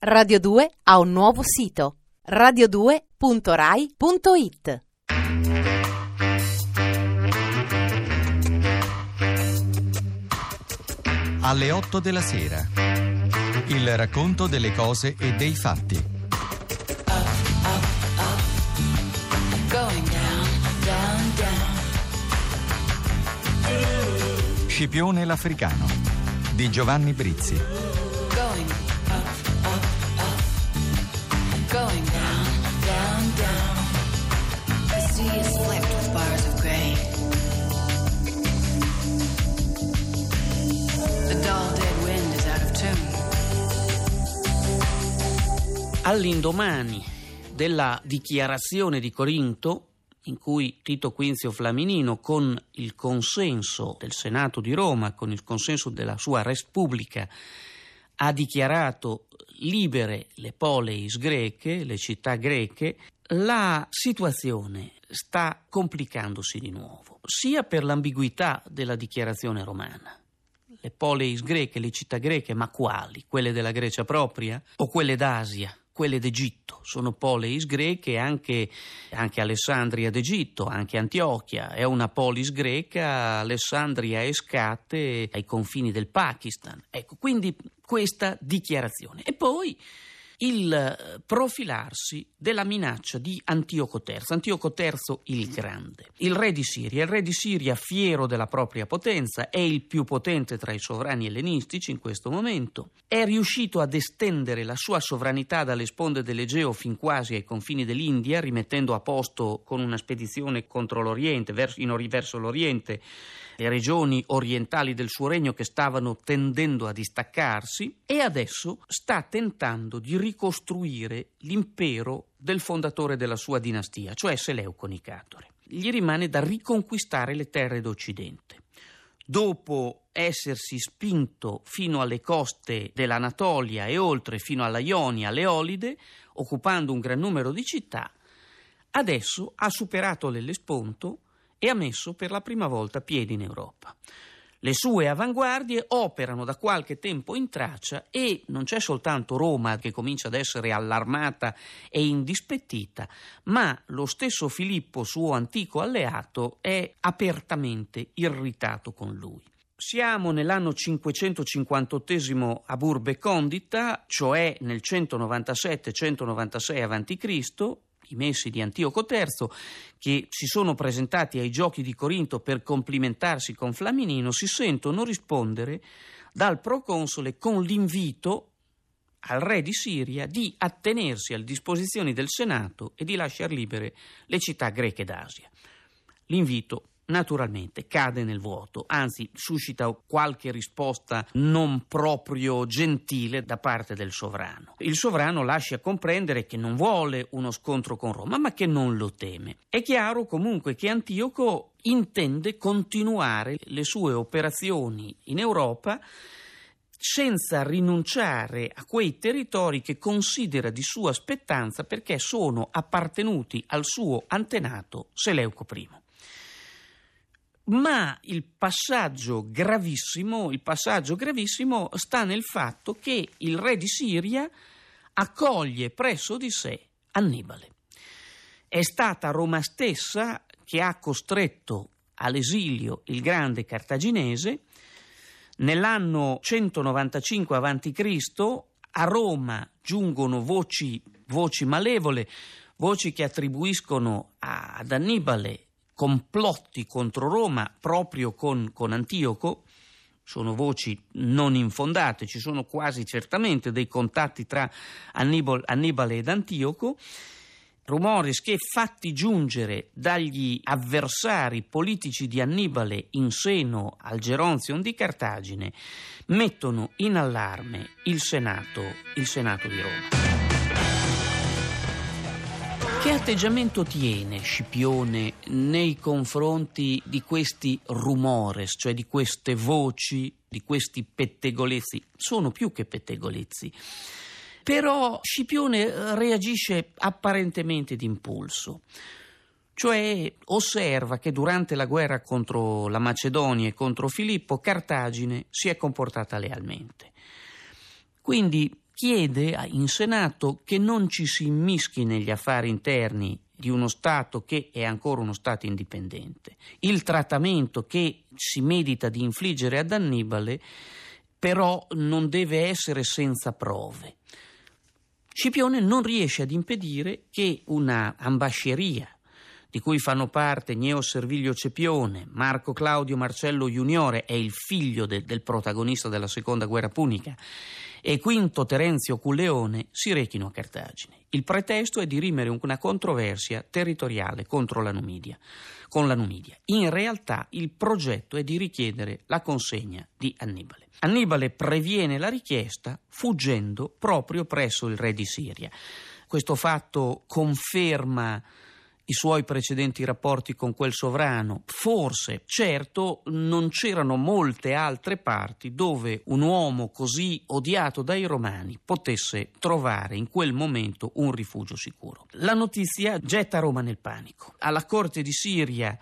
Radio 2 ha un nuovo sito radio2.rai.it Alle 8 della sera. Il racconto delle cose e dei fatti. Scipione l'Africano di Giovanni Brizzi. Going down, down, down. The sea is flecked with bars of gray. The dull dead wind is out of tune. All'indomani della dichiarazione di Corinto, in cui Tito Quinzio Flaminino, con il consenso del Senato di Roma, con il consenso della sua Repubblica, ha dichiarato libere le poleis greche, le città greche, la situazione sta complicandosi di nuovo, sia per l'ambiguità della dichiarazione romana. Le poleis greche, le città greche, ma quali? Quelle della Grecia propria o quelle d'Asia? Quelle d'Egitto sono poleis greche, anche, anche Alessandria d'Egitto, anche Antiochia è una polis greca, Alessandria e Scate ai confini del Pakistan. Ecco, quindi questa dichiarazione. E poi il eh, profilarsi della minaccia di Antioco III, Antioco III il Grande, il re di Siria. Il re di Siria, fiero della propria potenza, è il più potente tra i sovrani ellenistici in questo momento, è riuscito ad estendere la sua sovranità dalle sponde dell'Egeo fin quasi ai confini dell'India, rimettendo a posto con una spedizione contro l'Oriente, verso, in, verso l'Oriente, le regioni orientali del suo regno che stavano tendendo a distaccarsi e adesso sta tentando di ricostruire l'impero del fondatore della sua dinastia, cioè Seleuco Nicatore. Gli rimane da riconquistare le terre d'Occidente. Dopo essersi spinto fino alle coste dell'Anatolia e oltre fino alla Ionia, l'Eolide, occupando un gran numero di città, adesso ha superato l'Ellesponto e ha messo per la prima volta piedi in Europa. Le sue avanguardie operano da qualche tempo in traccia e non c'è soltanto Roma che comincia ad essere allarmata e indispettita, ma lo stesso Filippo, suo antico alleato, è apertamente irritato con lui. Siamo nell'anno 558 a Burbe Condita, cioè nel 197-196 a.C., i messi di Antioco III, che si sono presentati ai giochi di Corinto per complimentarsi con Flaminino, si sentono rispondere dal proconsole con l'invito al re di Siria di attenersi alle disposizioni del Senato e di lasciare libere le città greche d'Asia. L'invito naturalmente cade nel vuoto, anzi suscita qualche risposta non proprio gentile da parte del sovrano. Il sovrano lascia comprendere che non vuole uno scontro con Roma, ma che non lo teme. È chiaro comunque che Antioco intende continuare le sue operazioni in Europa senza rinunciare a quei territori che considera di sua spettanza perché sono appartenuti al suo antenato Seleuco I. Ma il passaggio gravissimo, il passaggio gravissimo sta nel fatto che il re di Siria accoglie presso di sé Annibale. È stata Roma stessa che ha costretto all'esilio il grande cartaginese. Nell'anno 195 a.C. a Roma giungono voci, voci malevole, voci che attribuiscono ad Annibale complotti contro Roma proprio con, con Antioco, sono voci non infondate, ci sono quasi certamente dei contatti tra Annibale, Annibale ed Antioco, rumori che fatti giungere dagli avversari politici di Annibale in seno al Geronzion di Cartagine mettono in allarme il Senato, il Senato di Roma. Che atteggiamento tiene Scipione nei confronti di questi rumores, cioè di queste voci, di questi pettegolezzi? Sono più che pettegolezzi. Però Scipione reagisce apparentemente d'impulso. Cioè osserva che durante la guerra contro la Macedonia e contro Filippo, Cartagine si è comportata lealmente. Quindi chiede in Senato che non ci si immischi negli affari interni di uno Stato che è ancora uno Stato indipendente. Il trattamento che si medita di infliggere ad Annibale però non deve essere senza prove. Scipione non riesce ad impedire che una ambasceria di cui fanno parte Gneo Servilio Cepione, Marco Claudio Marcello Juniore, è il figlio de- del protagonista della seconda guerra punica, e Quinto Terenzio Culleone si rechino a Cartagine. Il pretesto è di rimere una controversia territoriale contro la Numidia, con la Numidia. In realtà il progetto è di richiedere la consegna di Annibale. Annibale previene la richiesta fuggendo proprio presso il re di Siria. Questo fatto conferma i suoi precedenti rapporti con quel sovrano. Forse, certo, non c'erano molte altre parti dove un uomo così odiato dai romani potesse trovare in quel momento un rifugio sicuro. La notizia getta Roma nel panico. Alla corte di Siria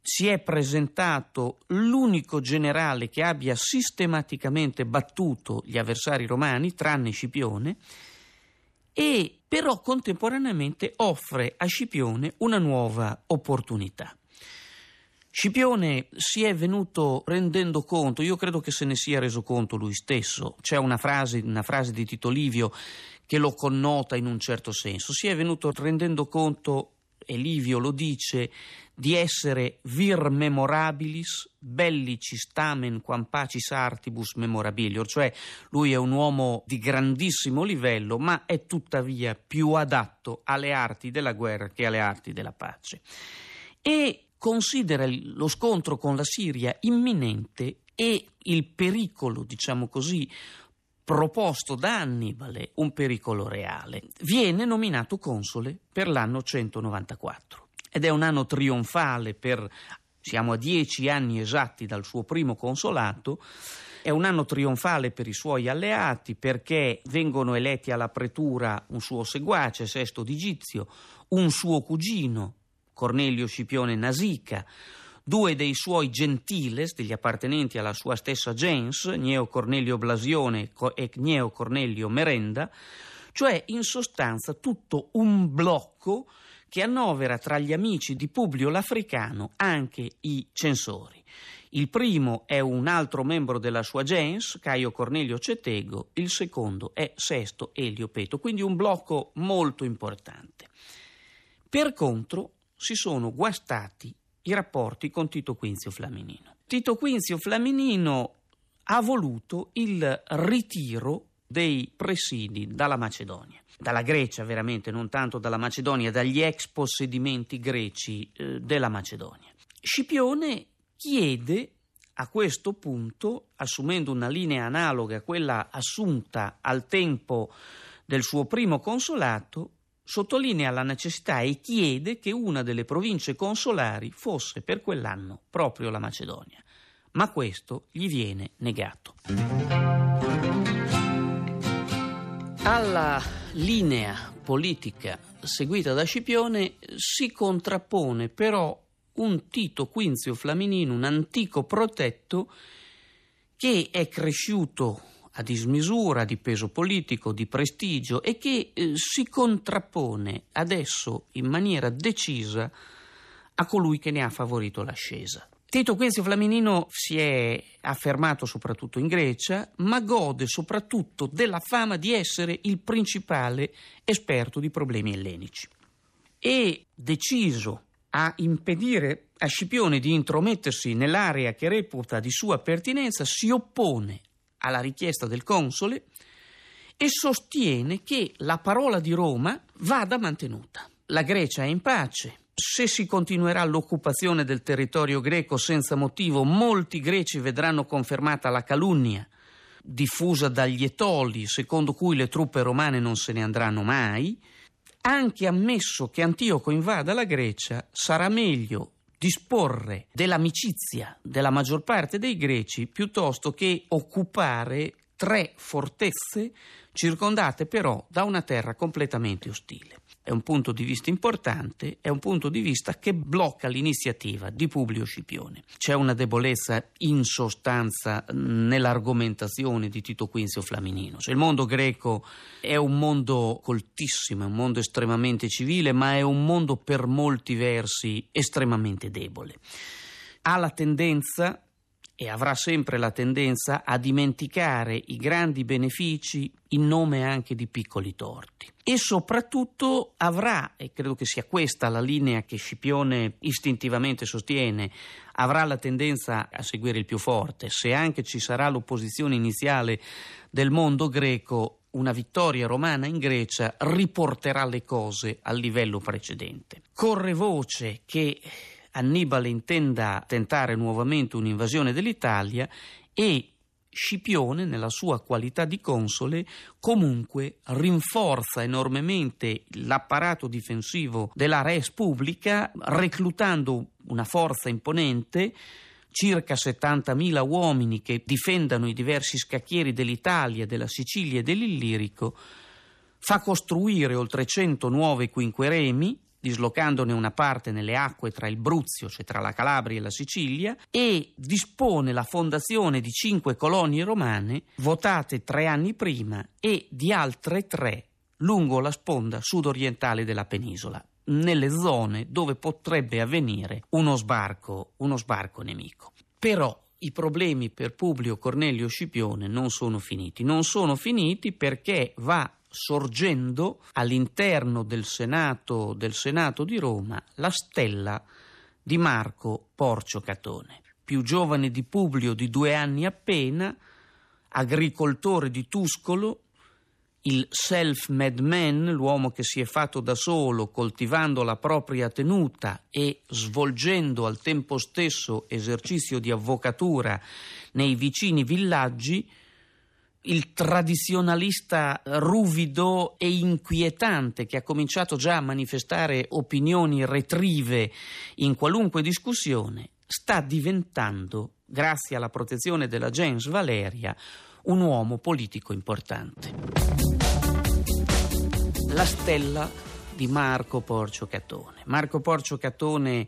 si è presentato l'unico generale che abbia sistematicamente battuto gli avversari romani, tranne Scipione, e però contemporaneamente offre a Scipione una nuova opportunità. Scipione si è venuto rendendo conto, io credo che se ne sia reso conto lui stesso, c'è una frase, una frase di Tito Livio che lo connota in un certo senso, si è venuto rendendo conto e Livio lo dice, di essere vir memorabilis, bellicis tamen quam pacis artibus memorabilior, cioè lui è un uomo di grandissimo livello, ma è tuttavia più adatto alle arti della guerra che alle arti della pace. E considera lo scontro con la Siria imminente e il pericolo, diciamo così, proposto da Annibale un pericolo reale. Viene nominato console per l'anno 194 ed è un anno trionfale per siamo a dieci anni esatti dal suo primo consolato. È un anno trionfale per i suoi alleati perché vengono eletti alla pretura un suo seguace, Sesto Digizio, un suo cugino, Cornelio Scipione Nasica, due dei suoi gentiles, degli appartenenti alla sua stessa gens, Gneo Cornelio Blasione e Gneo Cornelio Merenda, cioè in sostanza tutto un blocco che annovera tra gli amici di Publio l'Africano anche i censori. Il primo è un altro membro della sua gens, Caio Cornelio Cetego, il secondo è Sesto Elio Peto, quindi un blocco molto importante. Per contro si sono guastati i rapporti con Tito Quinzio Flaminino. Tito Quinzio Flaminino ha voluto il ritiro dei presidi dalla Macedonia, dalla Grecia veramente, non tanto dalla Macedonia, dagli ex possedimenti greci eh, della Macedonia. Scipione chiede a questo punto, assumendo una linea analoga a quella assunta al tempo del suo primo consolato, sottolinea la necessità e chiede che una delle province consolari fosse per quell'anno proprio la Macedonia, ma questo gli viene negato. Alla linea politica seguita da Scipione si contrappone però un Tito Quinzio Flaminino, un antico protetto che è cresciuto a dismisura di peso politico, di prestigio e che eh, si contrappone adesso in maniera decisa a colui che ne ha favorito l'ascesa. Tito Quinzio Flaminino si è affermato soprattutto in Grecia, ma gode soprattutto della fama di essere il principale esperto di problemi ellenici. E deciso a impedire a Scipione di intromettersi nell'area che reputa di sua pertinenza, si oppone alla richiesta del console e sostiene che la parola di Roma vada mantenuta. La Grecia è in pace. Se si continuerà l'occupazione del territorio greco senza motivo, molti greci vedranno confermata la calunnia diffusa dagli etoli, secondo cui le truppe romane non se ne andranno mai. Anche ammesso che Antioco invada la Grecia, sarà meglio disporre dell'amicizia della maggior parte dei greci piuttosto che occupare tre fortezze circondate però da una terra completamente ostile. È un punto di vista importante, è un punto di vista che blocca l'iniziativa di Publio Scipione. C'è una debolezza in sostanza nell'argomentazione di Tito Quinzio Flaminino. Il mondo greco è un mondo coltissimo, è un mondo estremamente civile, ma è un mondo per molti versi estremamente debole. Ha la tendenza e avrà sempre la tendenza a dimenticare i grandi benefici in nome anche di piccoli torti. E soprattutto avrà, e credo che sia questa la linea che Scipione istintivamente sostiene, avrà la tendenza a seguire il più forte. Se anche ci sarà l'opposizione iniziale del mondo greco, una vittoria romana in Grecia riporterà le cose al livello precedente. Corre voce che Annibale intenda tentare nuovamente un'invasione dell'Italia e Scipione, nella sua qualità di console, comunque rinforza enormemente l'apparato difensivo della res pubblica, reclutando una forza imponente, circa 70.000 uomini che difendano i diversi scacchieri dell'Italia, della Sicilia e dell'Illirico, fa costruire oltre 100 nuove quinqueremi, dislocandone una parte nelle acque tra il Bruzio, cioè tra la Calabria e la Sicilia, e dispone la fondazione di cinque colonie romane votate tre anni prima e di altre tre lungo la sponda sudorientale della penisola, nelle zone dove potrebbe avvenire uno sbarco, uno sbarco nemico. Però i problemi per Publio Cornelio Scipione non sono finiti. Non sono finiti perché va sorgendo all'interno del Senato, del Senato di Roma la stella di Marco Porcio Catone, più giovane di Publio di due anni appena, agricoltore di Tuscolo, il self-made man, l'uomo che si è fatto da solo, coltivando la propria tenuta e svolgendo al tempo stesso esercizio di avvocatura nei vicini villaggi, il tradizionalista ruvido e inquietante che ha cominciato già a manifestare opinioni retrive in qualunque discussione, sta diventando, grazie alla protezione della gens Valeria, un uomo politico importante. La stella di Marco Porcio Catone. Marco Porcio Catone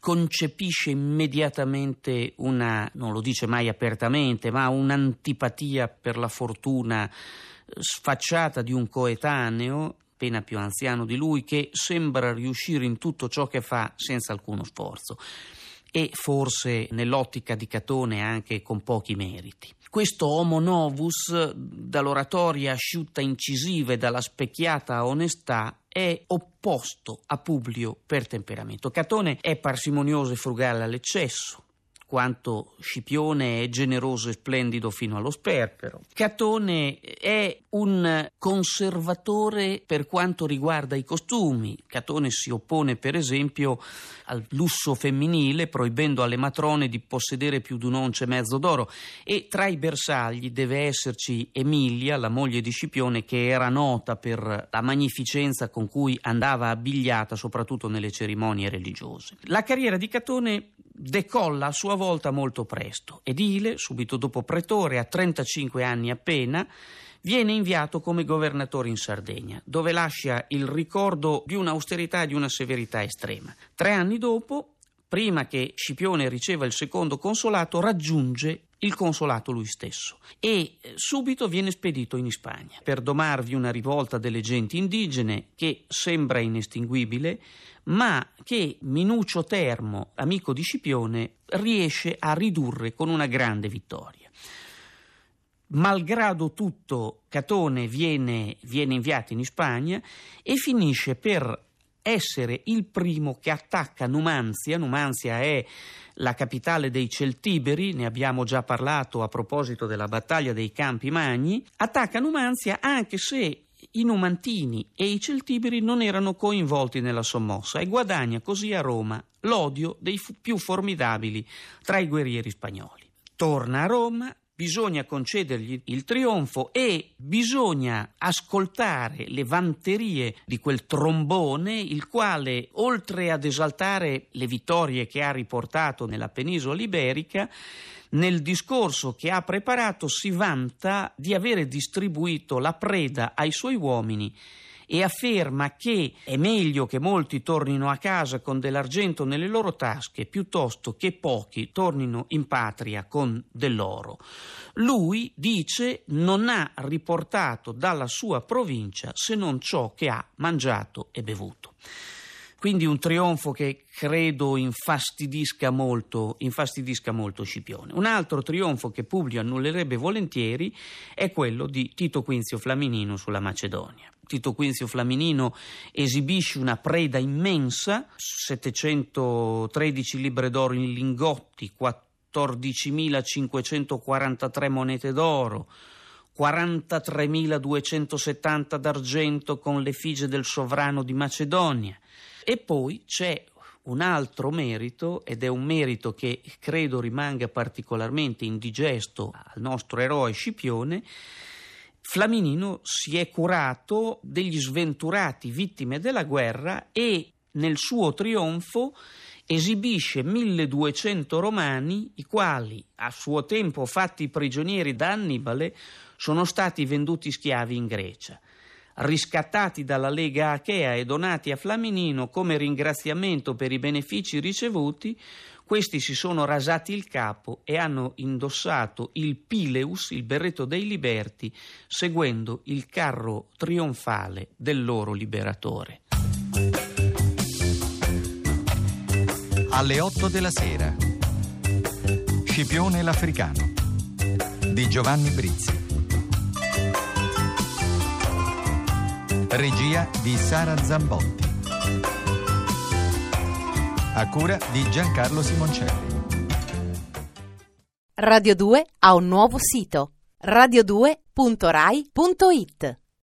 concepisce immediatamente una, non lo dice mai apertamente, ma un'antipatia per la fortuna eh, sfacciata di un coetaneo, appena più anziano di lui, che sembra riuscire in tutto ciò che fa senza alcuno sforzo e forse nell'ottica di Catone anche con pochi meriti. Questo homo novus, dall'oratoria asciutta incisiva e dalla specchiata onestà, è opposto a Publio per temperamento. Catone è parsimonioso e frugale all'eccesso, quanto Scipione è generoso e splendido fino allo sperpero. Catone è un conservatore per quanto riguarda i costumi. Catone si oppone, per esempio, al lusso femminile, proibendo alle matrone di possedere più di un'once e mezzo d'oro. E tra i bersagli deve esserci Emilia, la moglie di Scipione, che era nota per la magnificenza con cui andava abbigliata, soprattutto nelle cerimonie religiose. La carriera di Catone decolla a sua volta molto presto. Edile, subito dopo pretore, a 35 anni appena, viene inviato come governatore in Sardegna, dove lascia il ricordo di un'austerità e di una severità estrema. Tre anni dopo, prima che Scipione riceva il secondo consolato, raggiunge il consolato lui stesso e eh, subito viene spedito in Spagna per domarvi una rivolta delle genti indigene che sembra inestinguibile ma che Minuccio Termo, amico di Scipione, riesce a ridurre con una grande vittoria. Malgrado tutto, Catone viene, viene inviato in Spagna e finisce per essere il primo che attacca Numanzia. Numanzia è la capitale dei Celtiberi, ne abbiamo già parlato a proposito della battaglia dei Campi Magni. Attacca Numanzia anche se i Numantini e i Celtiberi non erano coinvolti nella sommossa e guadagna così a Roma l'odio dei più formidabili tra i guerrieri spagnoli. Torna a Roma, bisogna concedergli il trionfo e bisogna ascoltare le vanterie di quel trombone, il quale, oltre ad esaltare le vittorie che ha riportato nella penisola iberica, nel discorso che ha preparato si vanta di avere distribuito la preda ai suoi uomini e afferma che è meglio che molti tornino a casa con dell'argento nelle loro tasche piuttosto che pochi tornino in patria con dell'oro. Lui dice non ha riportato dalla sua provincia se non ciò che ha mangiato e bevuto. Quindi un trionfo che credo infastidisca molto, infastidisca molto Scipione. Un altro trionfo che Publio annullerebbe volentieri è quello di Tito Quinzio Flaminino sulla Macedonia. Tito Quinzio Flaminino esibisce una preda immensa, 713 libre d'oro in lingotti, 14.543 monete d'oro, 43.270 d'argento con l'effigie del sovrano di Macedonia. E poi c'è un altro merito, ed è un merito che credo rimanga particolarmente indigesto al nostro eroe Scipione, Flaminino si è curato degli sventurati vittime della guerra e nel suo trionfo esibisce 1200 romani, i quali, a suo tempo fatti prigionieri da Annibale, sono stati venduti schiavi in Grecia riscattati dalla Lega Achea e donati a Flaminino come ringraziamento per i benefici ricevuti, questi si sono rasati il capo e hanno indossato il Pileus, il berretto dei liberti, seguendo il carro trionfale del loro liberatore. Alle 8 della sera. Scipione l'Africano di Giovanni Brizzi. Regia di Sara Zambotti. A cura di Giancarlo Simoncelli. Radio 2 ha un nuovo sito radio2.rai.it